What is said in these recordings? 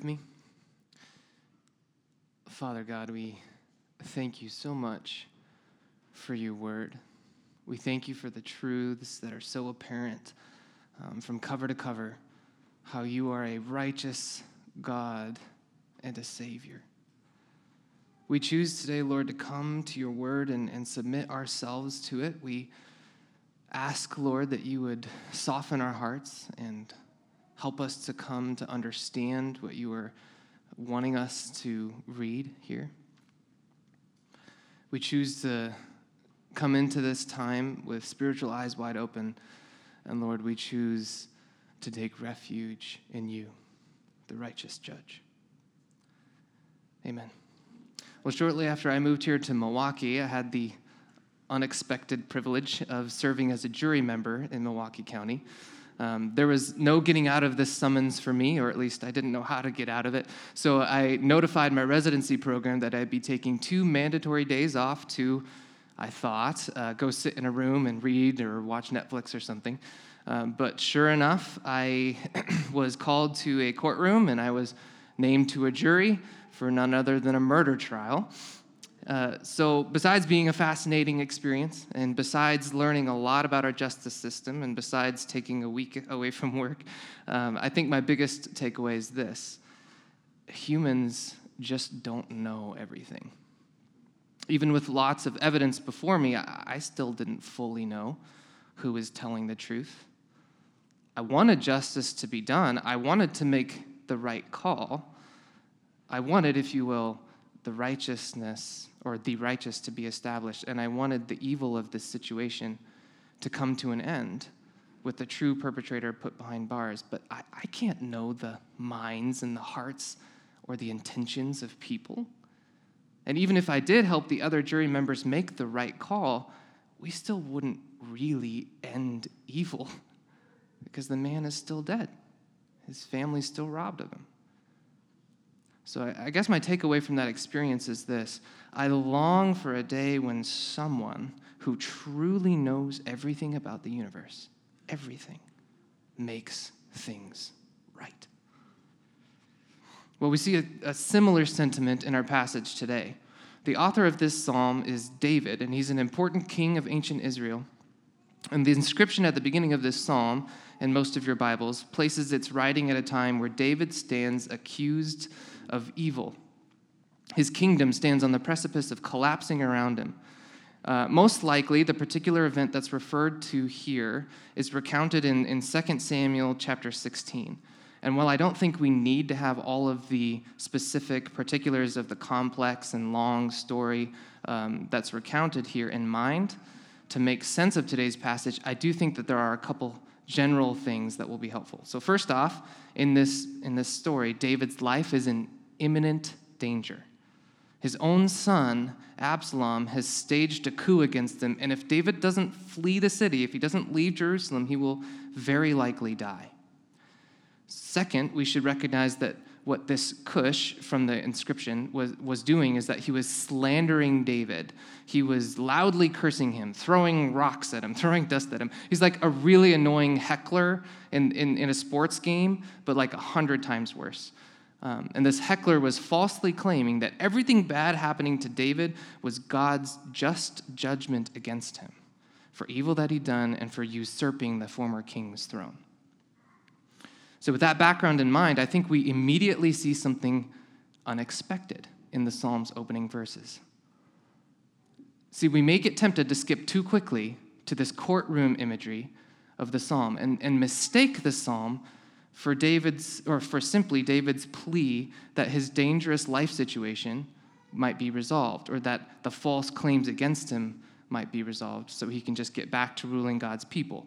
with me? Father God, we thank you so much for your word. We thank you for the truths that are so apparent um, from cover to cover how you are a righteous God and a Savior. We choose today, Lord, to come to your word and, and submit ourselves to it. We ask, Lord, that you would soften our hearts and Help us to come to understand what you are wanting us to read here. We choose to come into this time with spiritual eyes wide open. And Lord, we choose to take refuge in you, the righteous judge. Amen. Well, shortly after I moved here to Milwaukee, I had the unexpected privilege of serving as a jury member in Milwaukee County. Um, there was no getting out of this summons for me, or at least I didn't know how to get out of it. So I notified my residency program that I'd be taking two mandatory days off to, I thought, uh, go sit in a room and read or watch Netflix or something. Um, but sure enough, I was called to a courtroom and I was named to a jury for none other than a murder trial. Uh, so, besides being a fascinating experience, and besides learning a lot about our justice system, and besides taking a week away from work, um, I think my biggest takeaway is this humans just don't know everything. Even with lots of evidence before me, I, I still didn't fully know who was telling the truth. I wanted justice to be done, I wanted to make the right call. I wanted, if you will, the righteousness or the righteous to be established. And I wanted the evil of this situation to come to an end with the true perpetrator put behind bars. But I, I can't know the minds and the hearts or the intentions of people. And even if I did help the other jury members make the right call, we still wouldn't really end evil because the man is still dead. His family's still robbed of him. So I guess my takeaway from that experience is this I long for a day when someone who truly knows everything about the universe, everything, makes things right. Well, we see a, a, similar sentiment in our passage today. The author of this psalm is David, and he's an important king of ancient Israel. And the inscription at the beginning of this psalm, in most of your Bibles, places its writing at a time where David stands accused of evil. His kingdom stands on the precipice of collapsing around him. Uh, most likely, the particular event that's referred to here is recounted in, in 2 Samuel chapter 16. And while I don't think we need to have all of the specific particulars of the complex and long story um, that's recounted here in mind to make sense of today's passage, I do think that there are a couple general things that will be helpful. So, first off, in this, in this story, David's life is in imminent danger. His own son, Absalom, has staged a coup against him, and if David doesn't flee the city, if he doesn't leave Jerusalem, he will very likely die. Second, we should recognize that what this Cush from the inscription was, was doing is that he was slandering David. He was loudly cursing him, throwing rocks at him, throwing dust at him. He's like a really annoying heckler in, in, in a sports game, but like a hundred times worse. Um, and this heckler was falsely claiming that everything bad happening to David was God's just judgment against him for evil that he'd done and for usurping the former king's throne. So, with that background in mind, I think we immediately see something unexpected in the Psalm's opening verses. See, we may get tempted to skip too quickly to this courtroom imagery of the psalm and, and mistake the psalm for David's, or for simply David's plea that his dangerous life situation might be resolved, or that the false claims against him might be resolved, so he can just get back to ruling God's people.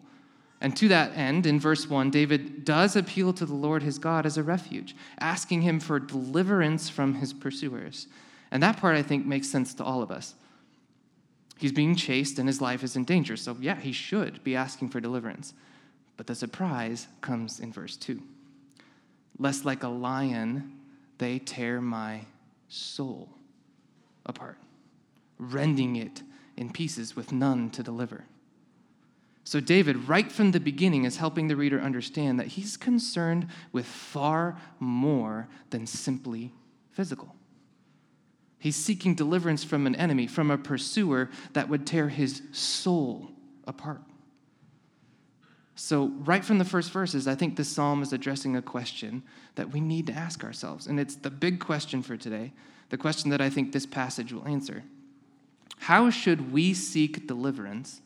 And to that end, in verse 1, David does appeal to the Lord his God as a refuge, asking him for deliverance from his pursuers. And that part, I think, makes sense to all of us. He's being chased and his life is in danger, so yeah, he should be asking for deliverance. But the surprise comes in verse 2. Lest like a lion, they tear my soul apart, rending it in pieces with none to deliver. So, David, right from the beginning, is helping the reader understand that he's concerned with far more than simply physical. He's seeking deliverance from an enemy, from a pursuer that would tear his soul apart. So, right from the first verses, I think this psalm is addressing a question that we need to ask ourselves. And it's the big question for today, the question that I think this passage will answer. How should we seek deliverance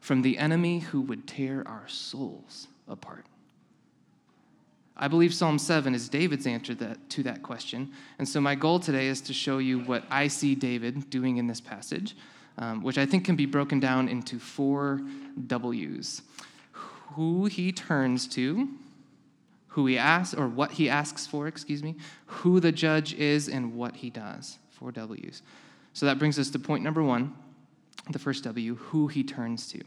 from the enemy who would tear our souls apart? I believe Psalm 7 is David's answer that, to that question. And so my goal today is to show you what I see David doing in this passage, um, which I think can be broken down into four W's who he turns to, who he asks, or what he asks for, excuse me, who the judge is, and what he does. Four W's. So that brings us to point number one, the first W, who he turns to.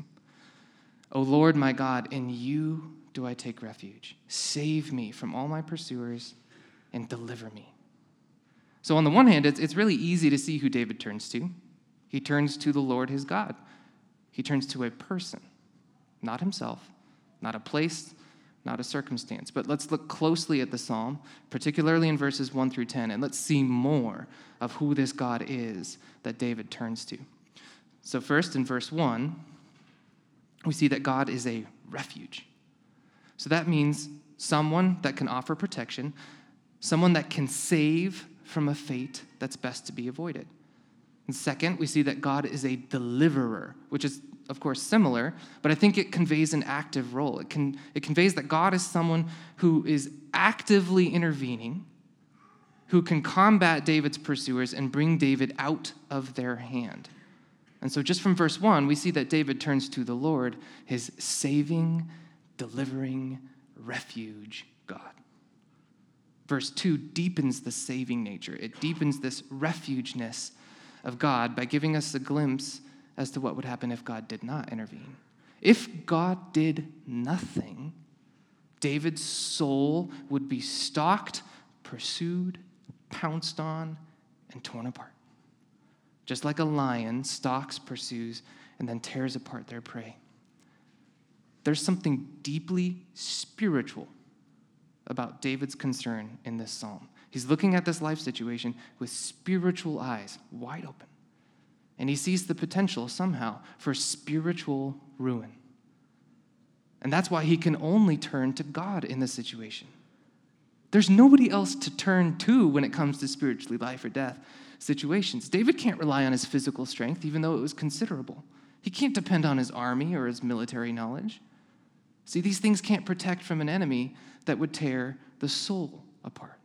O Lord my God, in you do I take refuge. Save me from all my pursuers and deliver me. So, on the one hand, it's, it's really easy to see who David turns to. He turns to the Lord his God, he turns to a person, not himself, not a place, not a circumstance. But let's look closely at the psalm, particularly in verses 1 through 10, and let's see more of who this God is that David turns to. So, first in verse 1, we see that God is a refuge. So that means someone that can offer protection, someone that can save from a fate that's best to be avoided. And second, we see that God is a deliverer, which is, of course, similar, but I think it conveys an active role. It, can, it conveys that God is someone who is actively intervening, who can combat David's pursuers and bring David out of their hand. And so, just from verse 1, we see that David turns to the Lord, his saving delivering refuge God. Verse 2 deepens the saving nature, it deepens this refugeness of God by giving us a glimpse as to what would happen if God did not intervene. If God did nothing, David's soul would be stalked, pursued, pounced on, and torn apart. Just like a lion stalks, pursues, and then tears apart their prey. There's something deeply spiritual about David's concern in this psalm. He's looking at this life situation with spiritual eyes wide open. And he sees the potential somehow for spiritual ruin. And that's why he can only turn to God in this situation. There's nobody else to turn to when it comes to spiritually life or death situations. David can't rely on his physical strength, even though it was considerable. He can't depend on his army or his military knowledge. See, these things can't protect from an enemy that would tear the soul apart.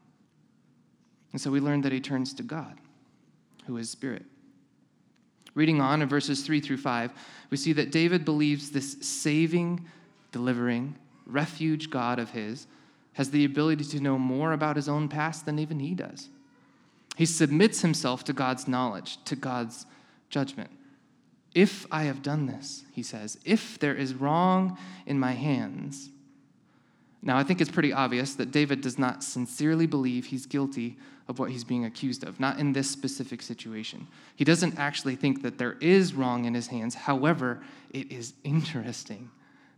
And so we learn that he turns to God, who is spirit. Reading on in verses 3 through 5, we see that David believes this saving, delivering, refuge God of his has the ability to know more about his own past than even he does. He submits himself to God's knowledge, to God's judgment. If I have done this, he says, if there is wrong in my hands. Now, I think it's pretty obvious that David does not sincerely believe he's guilty of what he's being accused of, not in this specific situation. He doesn't actually think that there is wrong in his hands. However, it is interesting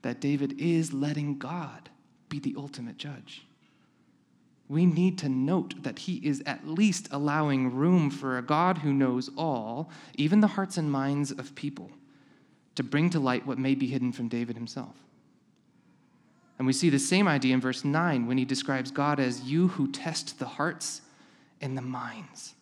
that David is letting God be the ultimate judge we need to note that he is at least allowing room for a God who knows all, even the hearts and minds of people, to bring to light what may be hidden from David himself. And we see the same idea in verse 9 when he describes God as you who test the hearts and the minds.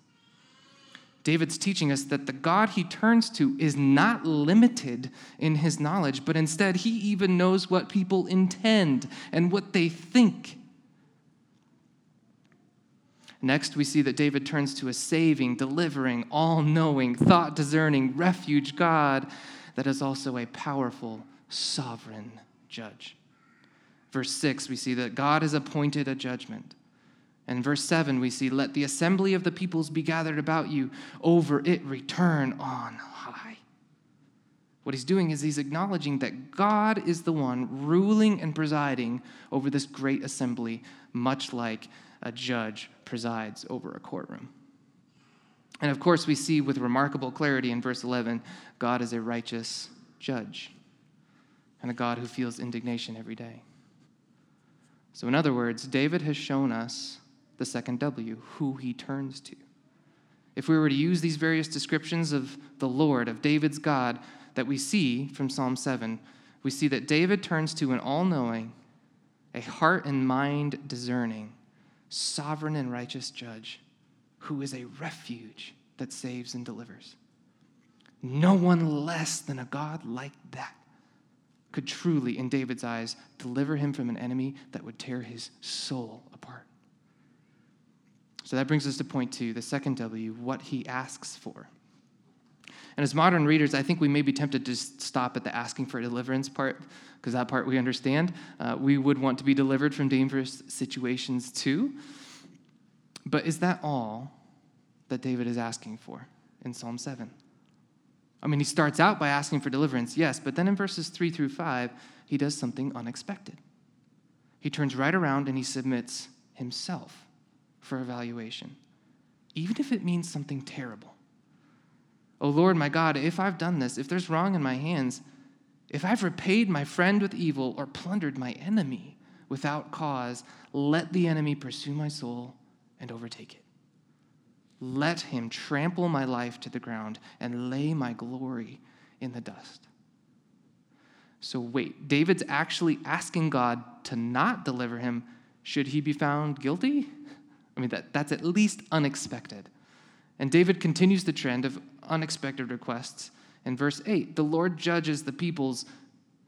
David's teaching us that the God he turns to is not limited in his knowledge, but instead he even knows what people intend and what they think Next, we see that David turns to a saving, delivering, all knowing, thought discerning, refuge God that is also a powerful, sovereign judge. Verse 6, we see that God has appointed a judgment. And verse 7, we see, Let the assembly of the peoples be gathered about you, over it return on high. What he's doing is he's acknowledging that God is the one ruling and presiding over this great assembly, much like a judge presides over a courtroom. And of course, we see with remarkable clarity in verse 11 God is a righteous judge. and a God who feels indignation every day. So, in other words, David has shown us the second W, who he turns to. If we were to use these various descriptions of the Lord, of David's God, that we see from Psalm 7, we see that David turns to an all knowing, a heart and mind discerning, sovereign and righteous judge who is a refuge that saves and delivers. No one less than a God like that could truly, in David's eyes, deliver him from an enemy that would tear his soul apart. So that brings us to point two, the second W, what he asks for. And as modern readers, I think we may be tempted to stop at the asking for deliverance part, because that part we understand. Uh, we would want to be delivered from dangerous situations too. But is that all that David is asking for in Psalm 7? I mean, he starts out by asking for deliverance, yes, but then in verses 3 through 5, he does something unexpected. He turns right around and he submits himself for evaluation, even if it means something terrible. Oh Lord, my God, if I've done this, if there's wrong in my hands, if I've repaid my friend with evil or plundered my enemy without cause, let the enemy pursue my soul and overtake it. Let him trample my life to the ground and lay my glory in the dust. So, wait, David's actually asking God to not deliver him should he be found guilty? I mean, that, that's at least unexpected. And David continues the trend of unexpected requests. In verse 8, the Lord judges the peoples,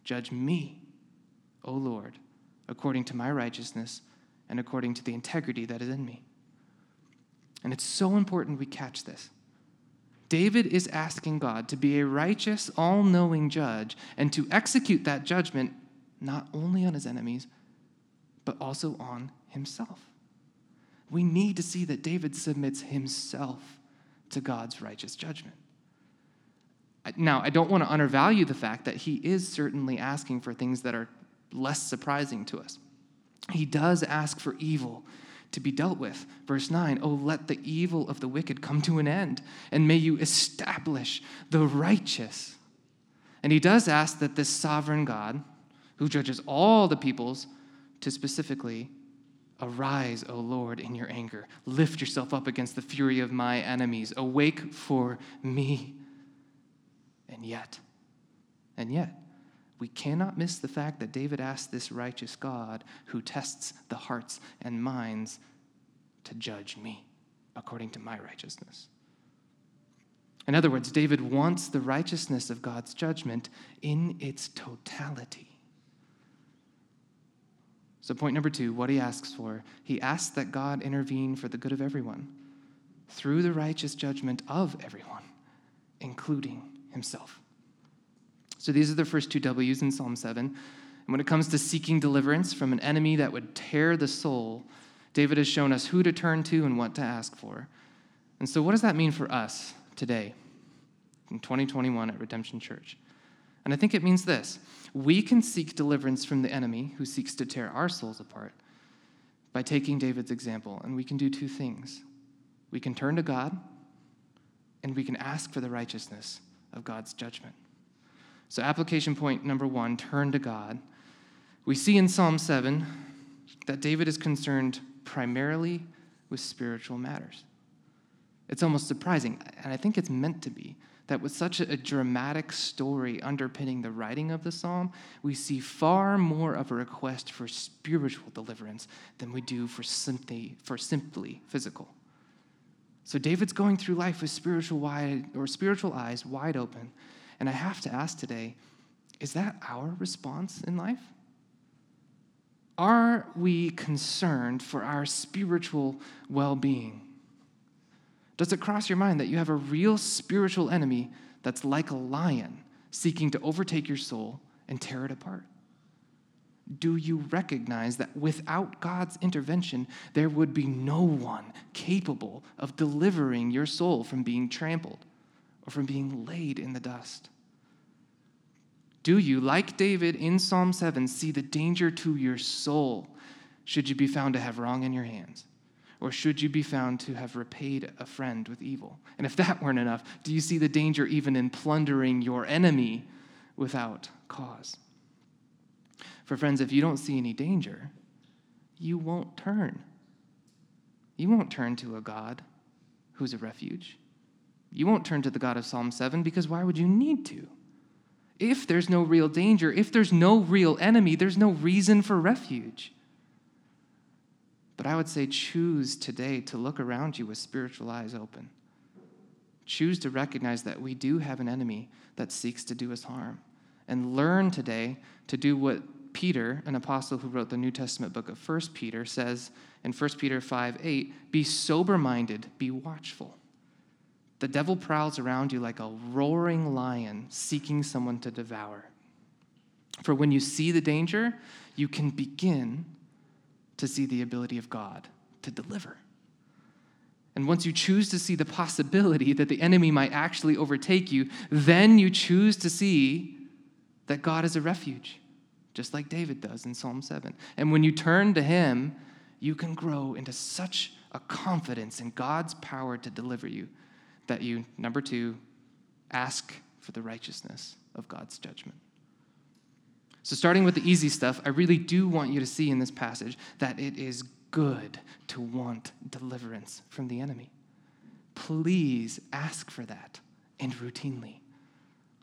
judge me, O Lord, according to my righteousness and according to the integrity that is in me. And it's so important we catch this. David is asking God to be a righteous, all knowing judge and to execute that judgment not only on his enemies, but also on himself. We need to see that David submits himself to God's righteous judgment. Now, I don't want to undervalue the fact that he is certainly asking for things that are less surprising to us. He does ask for evil to be dealt with. Verse 9, oh, let the evil of the wicked come to an end, and may you establish the righteous. And he does ask that this sovereign God, who judges all the peoples, to specifically arise, O Lord, in your anger. Lift yourself up against the fury of my enemies. Awake for me. And yet, and yet, we cannot miss the fact that David asked this righteous God who tests the hearts and minds to judge me according to my righteousness. In other words, David wants the righteousness of God's judgment in its totality. So, point number two, what he asks for, he asks that God intervene for the good of everyone through the righteous judgment of everyone, including himself. So these are the first two W's in Psalm 7. And when it comes to seeking deliverance from an enemy that would tear the soul, David has shown us who to turn to and what to ask for. And so, what does that mean for us today in 2021 at Redemption Church? And I think it means this we can seek deliverance from the enemy who seeks to tear our souls apart by taking David's example. And we can do two things we can turn to God, and we can ask for the righteousness of God's judgment. So, application point number one turn to God. We see in Psalm 7 that David is concerned primarily with spiritual matters. It's almost surprising, and I think it's meant to be, that with such a dramatic story underpinning the writing of the psalm, we see far more of a request for spiritual deliverance than we do for simply, for simply physical. So David's going through life with spiritual wide or spiritual eyes wide open, and I have to ask today is that our response in life? Are we concerned for our spiritual well being? Does it cross your mind that you have a real spiritual enemy that's like a lion seeking to overtake your soul and tear it apart? Do you recognize that without God's intervention, there would be no one capable of delivering your soul from being trampled or from being laid in the dust? Do you, like David in Psalm 7, see the danger to your soul should you be found to have wrong in your hands? Or should you be found to have repaid a friend with evil? And if that weren't enough, do you see the danger even in plundering your enemy without cause? For friends, if you don't see any danger, you won't turn. You won't turn to a God who's a refuge. You won't turn to the God of Psalm 7 because why would you need to? If there's no real danger, if there's no real enemy, there's no reason for refuge. But I would say choose today to look around you with spiritual eyes open. Choose to recognize that we do have an enemy that seeks to do us harm. And learn today to do what Peter, an apostle who wrote the New Testament book of 1 Peter, says in 1 Peter 5 8, be sober minded, be watchful. The devil prowls around you like a roaring lion seeking someone to devour. For when you see the danger, you can begin to see the ability of God to deliver. And once you choose to see the possibility that the enemy might actually overtake you, then you choose to see that God is a refuge just like David does in Psalm 7. And when you turn to him, you can grow into such a confidence in God's power to deliver you that you, number two, ask for the righteousness of God's judgment. So, starting with the easy stuff, I really do want you to see in this passage that it is good to want deliverance from the enemy. Please ask for that and routinely.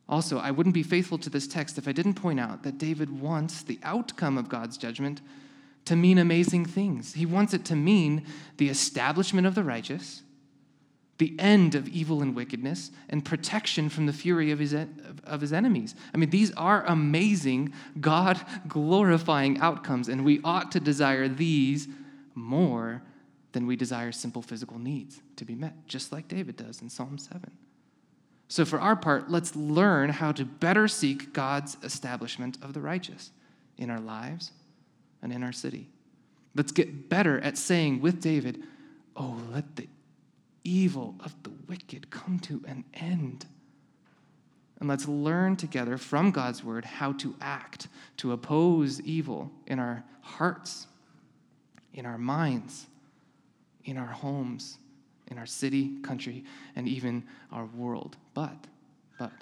Also, I wouldn't be faithful to this text if I didn't point out that David wants the outcome of God's judgment to mean amazing things. He wants it to mean the establishment of the righteous, the end of evil and wickedness, and protection from the fury of his, of his enemies. I mean, these are amazing, God glorifying outcomes, and we ought to desire these more than we desire simple physical needs to be met, just like David does in Psalm 7. So, for our part, let's learn how to better seek God's establishment of the righteous in our lives and in our city. Let's get better at saying with David, Oh, let the evil of the wicked come to an end. And let's learn together from God's word how to act to oppose evil in our hearts, in our minds, in our homes, in our city, country, and even our world. But, but,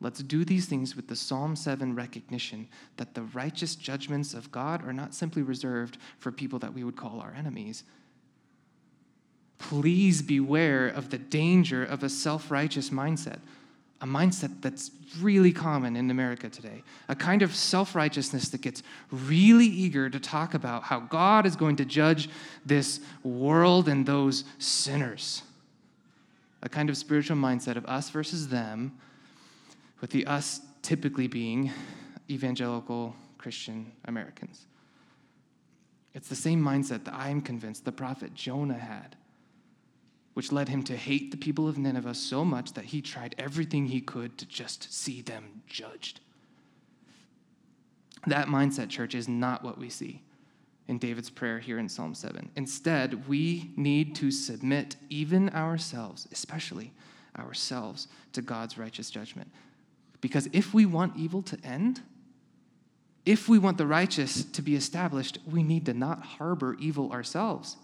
let's do these things with the Psalm 7 recognition that the righteous judgments of God are not simply reserved for people that we would call our enemies. Please beware of the danger of a self righteous mindset a mindset that's really common in America today, a kind of self righteousness that gets really eager to talk about how God is going to judge this world and those sinners. A kind of spiritual mindset of us versus them, with the us typically being evangelical Christian Americans. It's the same mindset that I am convinced the prophet Jonah had which led him to hate the people of Nineveh so much that he tried everything he could to just see them judged. That mindset, church, is not what we see in David's prayer here in Psalm 7. Instead, we need to submit even ourselves, especially ourselves, to God's righteous judgment. Because if we want evil to end, if we want the righteous to be established, we need to not harbor evil ourselves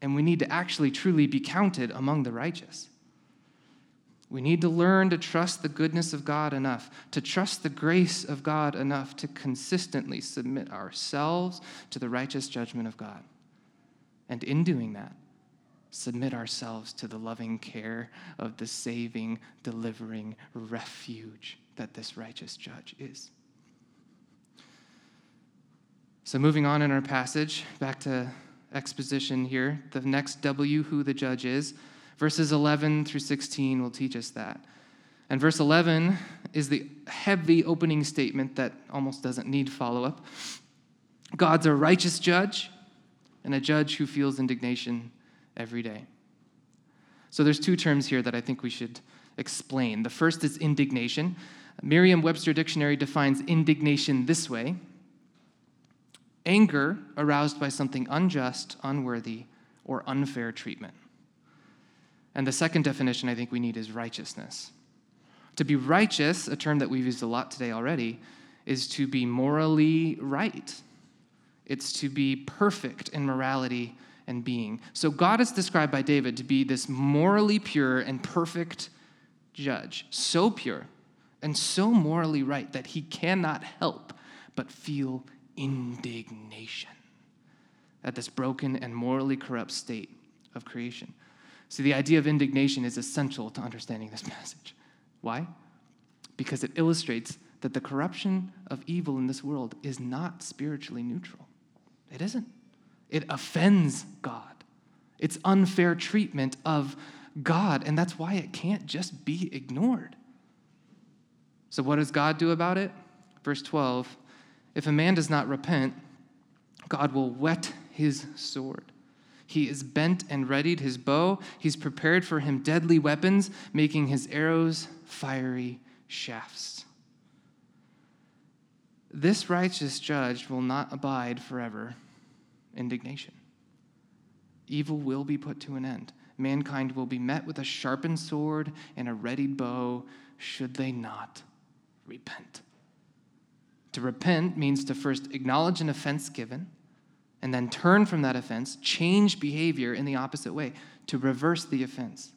and we need to actually truly be counted among the righteous. We need to learn to trust the goodness of God enough, to trust the grace of God enough to consistently submit ourselves to the righteous judgment of God. And in doing that, submit ourselves to the loving care of the saving, delivering refuge that this righteous judge is. So, moving on in our passage, back to exposition here. The next W, who the judge is. Verses 11 through 16 will teach us that. And verse 11 is the heavy opening statement that almost doesn't need follow up. God's a righteous judge and a judge who feels indignation every day. So there's two terms here that I think we should explain. The first is indignation. Merriam Webster Dictionary defines indignation this way anger aroused by something unjust, unworthy, or unfair treatment. And the second definition I think we need is righteousness. To be righteous, a term that we've used a lot today already, is to be morally right. It's to be perfect in morality and being. So God is described by David to be this morally pure and perfect judge, so pure and so morally right that he cannot help but feel indignation at this broken and morally corrupt state of creation. See, the idea of indignation is essential to understanding this passage. Why? Because it illustrates that the corruption of evil in this world is not spiritually neutral. It isn't. It offends God. It's unfair treatment of God, and that's why it can't just be ignored. So, what does God do about it? Verse 12 If a man does not repent, God will whet his sword. He is bent and readied his bow. He's prepared for him deadly weapons, making his arrows fiery shafts. This righteous judge will not abide forever. Indignation. Evil will be put to an end. Mankind will be met with a sharpened sword and a readied bow, should they not repent. To repent means to first acknowledge an offense given and then turn from that offense, change behavior in the opposite way, to reverse the offense.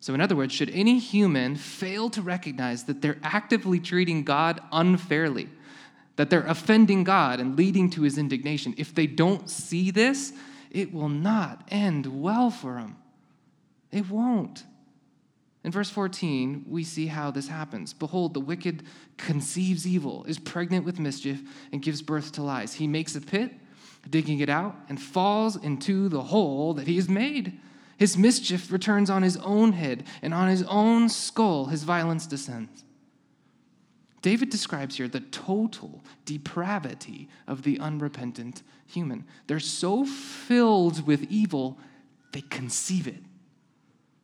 So, in other words, should any human fail to recognize that they're actively treating God unfairly, that they're offending God and leading to his indignation, if they don't see this, it will not end well for them. It won't. In verse 14, we see how this happens. Behold, the wicked conceives evil, is pregnant with mischief, and gives birth to lies. He makes a pit digging it out, and falls into the hole that he has made. His mischief returns on his own head, and on his own skull his violence descends. David describes here the total depravity of the unrepentant human. They're so filled with evil, they conceive it.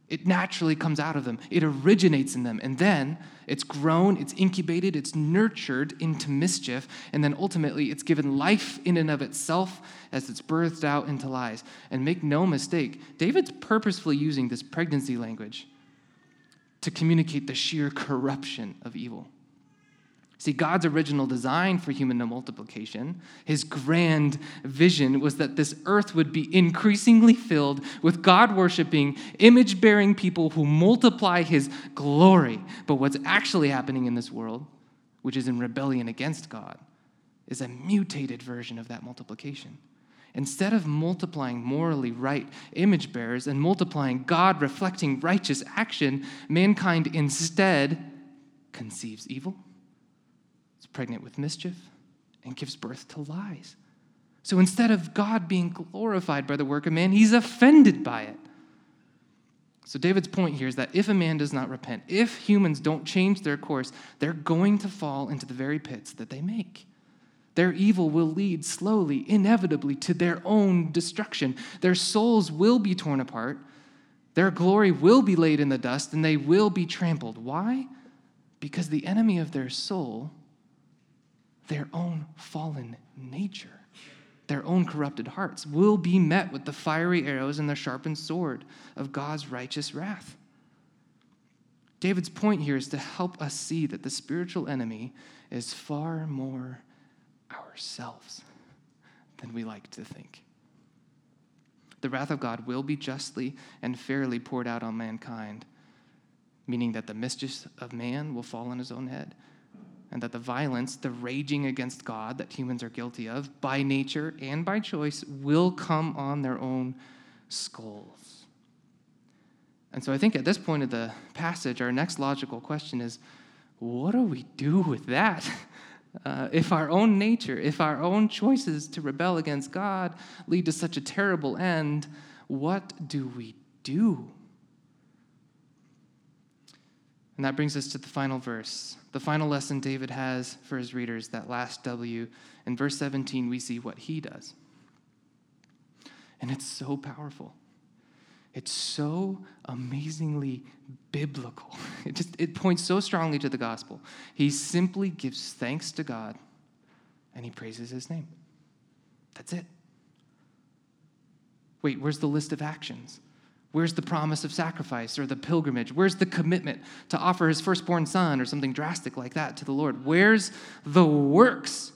It naturally comes out of them, it originates in them, and then it's grown, it's incubated, it's nurtured into mischief, and then ultimately it's given life in and of itself as it's birthed out into lies. And make no mistake, David's purposefully using this pregnancy language to communicate the sheer corruption of evil. See, God's original design for human multiplication, his grand vision was that this earth would be increasingly filled with God worshiping, image bearing people who multiply his glory. But what's actually happening in this world, which is in rebellion against God, is a mutated version of that multiplication. Instead of multiplying morally right image bearers and multiplying God reflecting righteous action, mankind instead conceives evil pregnant with mischief and gives birth to lies. So instead of God being glorified by the work of man, he's offended by it. So David's point here is that if a man does not repent, if humans don't change their course, they're going to fall into the very pits that they make. Their evil will lead slowly, inevitably, to their own destruction. Their souls will be torn apart. Their glory will be laid in the dust, and they will be trampled. Why? Because the enemy of their soul their own fallen nature, their own corrupted hearts, will be met with the fiery arrows and the sharpened sword of God's righteous wrath. David's point here is to help us see that the spiritual enemy is far more ourselves than we like to think. The wrath of God will be justly and fairly poured out on mankind, meaning that the mischief of man will fall on his own head and that the violence, the raging against God that humans are guilty of by nature and by choice will come on their own skulls. And so I think at this point of the passage, our next logical question is what do we do with that? Uh, if our own nature, if our own choices to rebel against God lead to such a terrible end, what do we do? And that brings us to the final verse, the final lesson David has for his readers, that last W. In verse 17, we see what he does. And it's so powerful. It's so amazingly biblical. It just it points so strongly to the gospel. He simply gives thanks to God and he praises his name. That's it. Wait, where's the list of actions? Where's the promise of sacrifice or the pilgrimage? Where's the commitment to offer his firstborn son or something drastic like that to the Lord? Where's the works?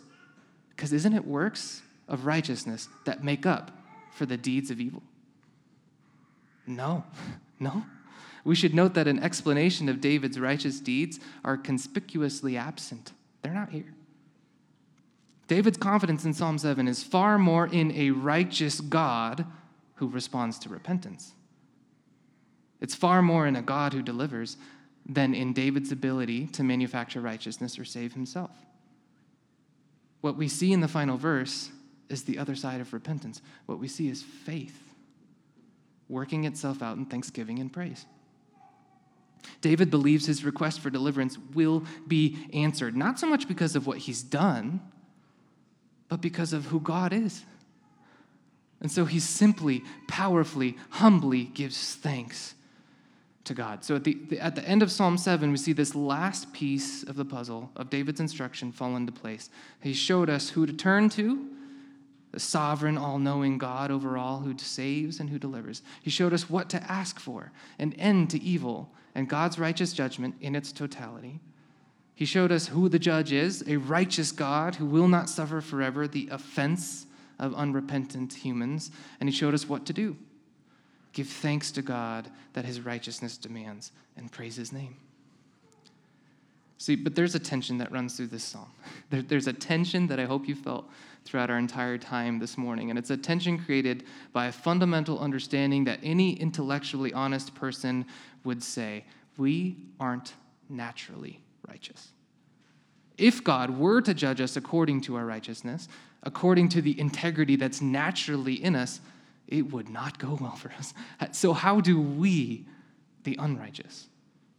Because isn't it works of righteousness that make up for the deeds of evil? No, no. We should note that an explanation of David's righteous deeds are conspicuously absent. They're not here. David's confidence in Psalm 7 is far more in a righteous God who responds to repentance. It's far more in a God who delivers than in David's ability to manufacture righteousness or save himself. What we see in the final verse is the other side of repentance. What we see is faith working itself out in thanksgiving and praise. David believes his request for deliverance will be answered, not so much because of what he's done, but because of who God is. And so he simply, powerfully, humbly gives thanks to God. So at the, the, at the end of Psalm 7, we see this last piece of the puzzle of David's instruction fall into place. He showed us who to turn to, the sovereign, all knowing God over all who saves and who delivers. He showed us what to ask for an end to evil and God's righteous judgment in its totality. He showed us who the judge is a righteous God who will not suffer forever the offense of unrepentant humans. And he showed us what to do give thanks to God that his righteousness demands and praise his name. See, but there's a tension that runs through this psalm. There, there's a tension that I hope you felt throughout our entire time this morning. And it's a tension created by a fundamental understanding that any intellectually honest person would say we aren't naturally righteous. If God were to judge us according to our righteousness, according to the integrity that's naturally in us, it would not go well for us. So, how do we, the unrighteous,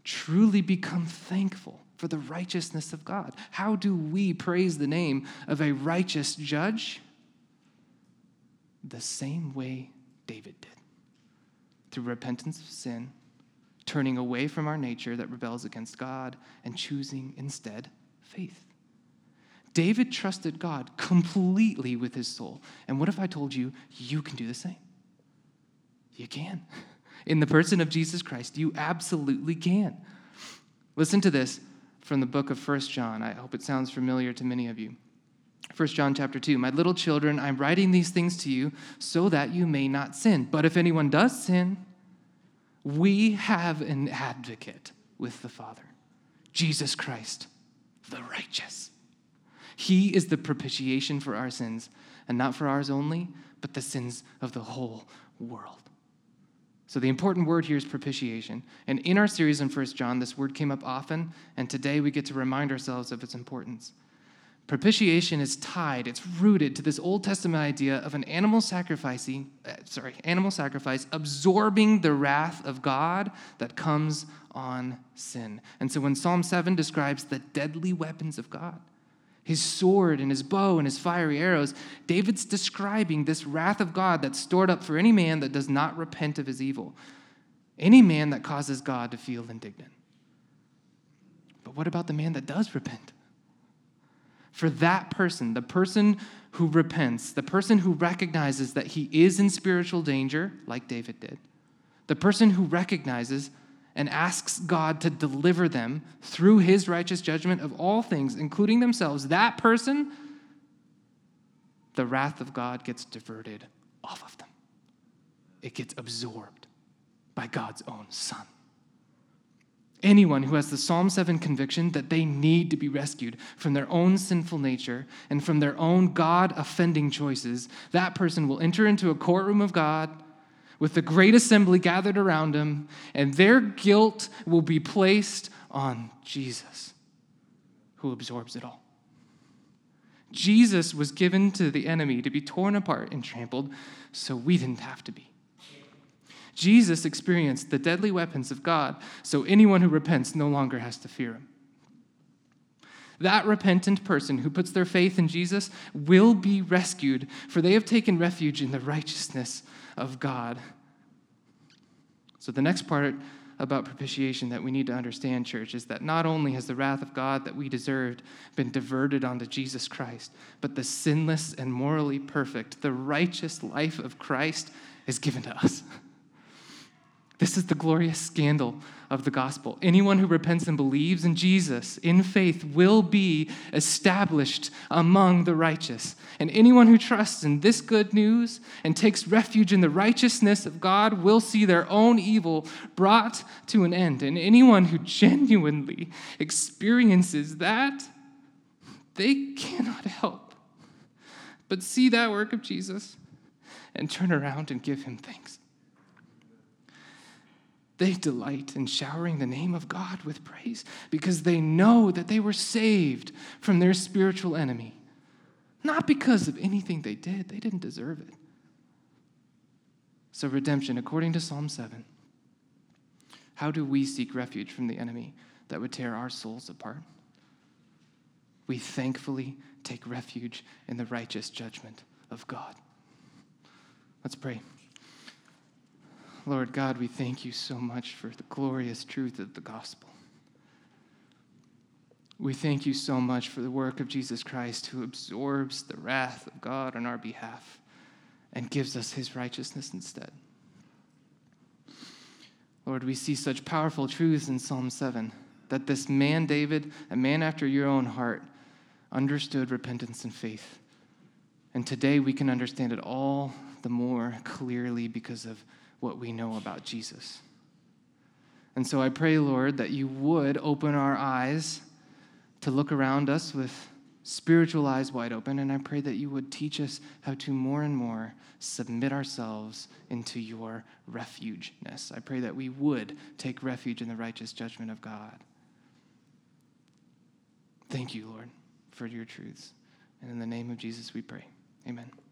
truly become thankful for the righteousness of God? How do we praise the name of a righteous judge? The same way David did through repentance of sin, turning away from our nature that rebels against God, and choosing instead faith. David trusted God completely with his soul. And what if I told you you can do the same? You can. In the person of Jesus Christ, you absolutely can. Listen to this from the book of First John. I hope it sounds familiar to many of you. First John chapter 2 My little children, I'm writing these things to you so that you may not sin. But if anyone does sin, we have an advocate with the Father, Jesus Christ, the righteous. He is the propitiation for our sins, and not for ours only, but the sins of the whole world. So the important word here is propitiation. And in our series in 1 John, this word came up often, and today we get to remind ourselves of its importance. Propitiation is tied, it's rooted to this Old Testament idea of an animal sacrificing, uh, sorry, animal sacrifice absorbing the wrath of God that comes on sin. And so when Psalm 7 describes the deadly weapons of God, his sword and his bow and his fiery arrows, David's describing this wrath of God that's stored up for any man that does not repent of his evil, any man that causes God to feel indignant. But what about the man that does repent? For that person, the person who repents, the person who recognizes that he is in spiritual danger, like David did, the person who recognizes and asks God to deliver them through his righteous judgment of all things, including themselves, that person, the wrath of God gets diverted off of them. It gets absorbed by God's own Son. Anyone who has the Psalm 7 conviction that they need to be rescued from their own sinful nature and from their own God offending choices, that person will enter into a courtroom of God with the great assembly gathered around him, and their guilt will be placed on Jesus, who absorbs it all. Jesus was given to the enemy to be torn apart and trampled, so we didn't have to be. Jesus experienced the deadly weapons of God, so anyone who repents no longer has to fear him. That repentant person who puts their faith in Jesus will be rescued, for they have taken refuge in the righteousness of God. So, the next part about propitiation that we need to understand, church, is that not only has the wrath of God that we deserved been diverted onto Jesus Christ, but the sinless and morally perfect, the righteous life of Christ is given to us. This is the glorious scandal of the gospel. Anyone who repents and believes in Jesus in faith will be established among the righteous. And anyone who trusts in this good news and takes refuge in the righteousness of God will see their own evil brought to an end. And anyone who genuinely experiences that, they cannot help but see that work of Jesus and turn around and give him thanks. They delight in showering the name of God with praise because they know that they were saved from their spiritual enemy. Not because of anything they did, they didn't deserve it. So, redemption, according to Psalm 7, how do we seek refuge from the enemy that would tear our souls apart? We thankfully take refuge in the righteous judgment of God. Let's pray. Lord God, we thank you so much for the glorious truth of the gospel. We thank you so much for the work of Jesus Christ who absorbs the wrath of God on our behalf and gives us his righteousness instead. Lord, we see such powerful truths in Psalm 7 that this man, David, a man after your own heart, understood repentance and faith. And today we can understand it all the more clearly because of what we know about Jesus. And so I pray, Lord, that you would open our eyes to look around us with spiritual eyes wide open. And I pray that you would teach us how to more and more submit ourselves into your refugeness. I pray that we would take refuge in the righteous judgment of God. Thank you, Lord, for your truths. And in the name of Jesus we pray. Amen.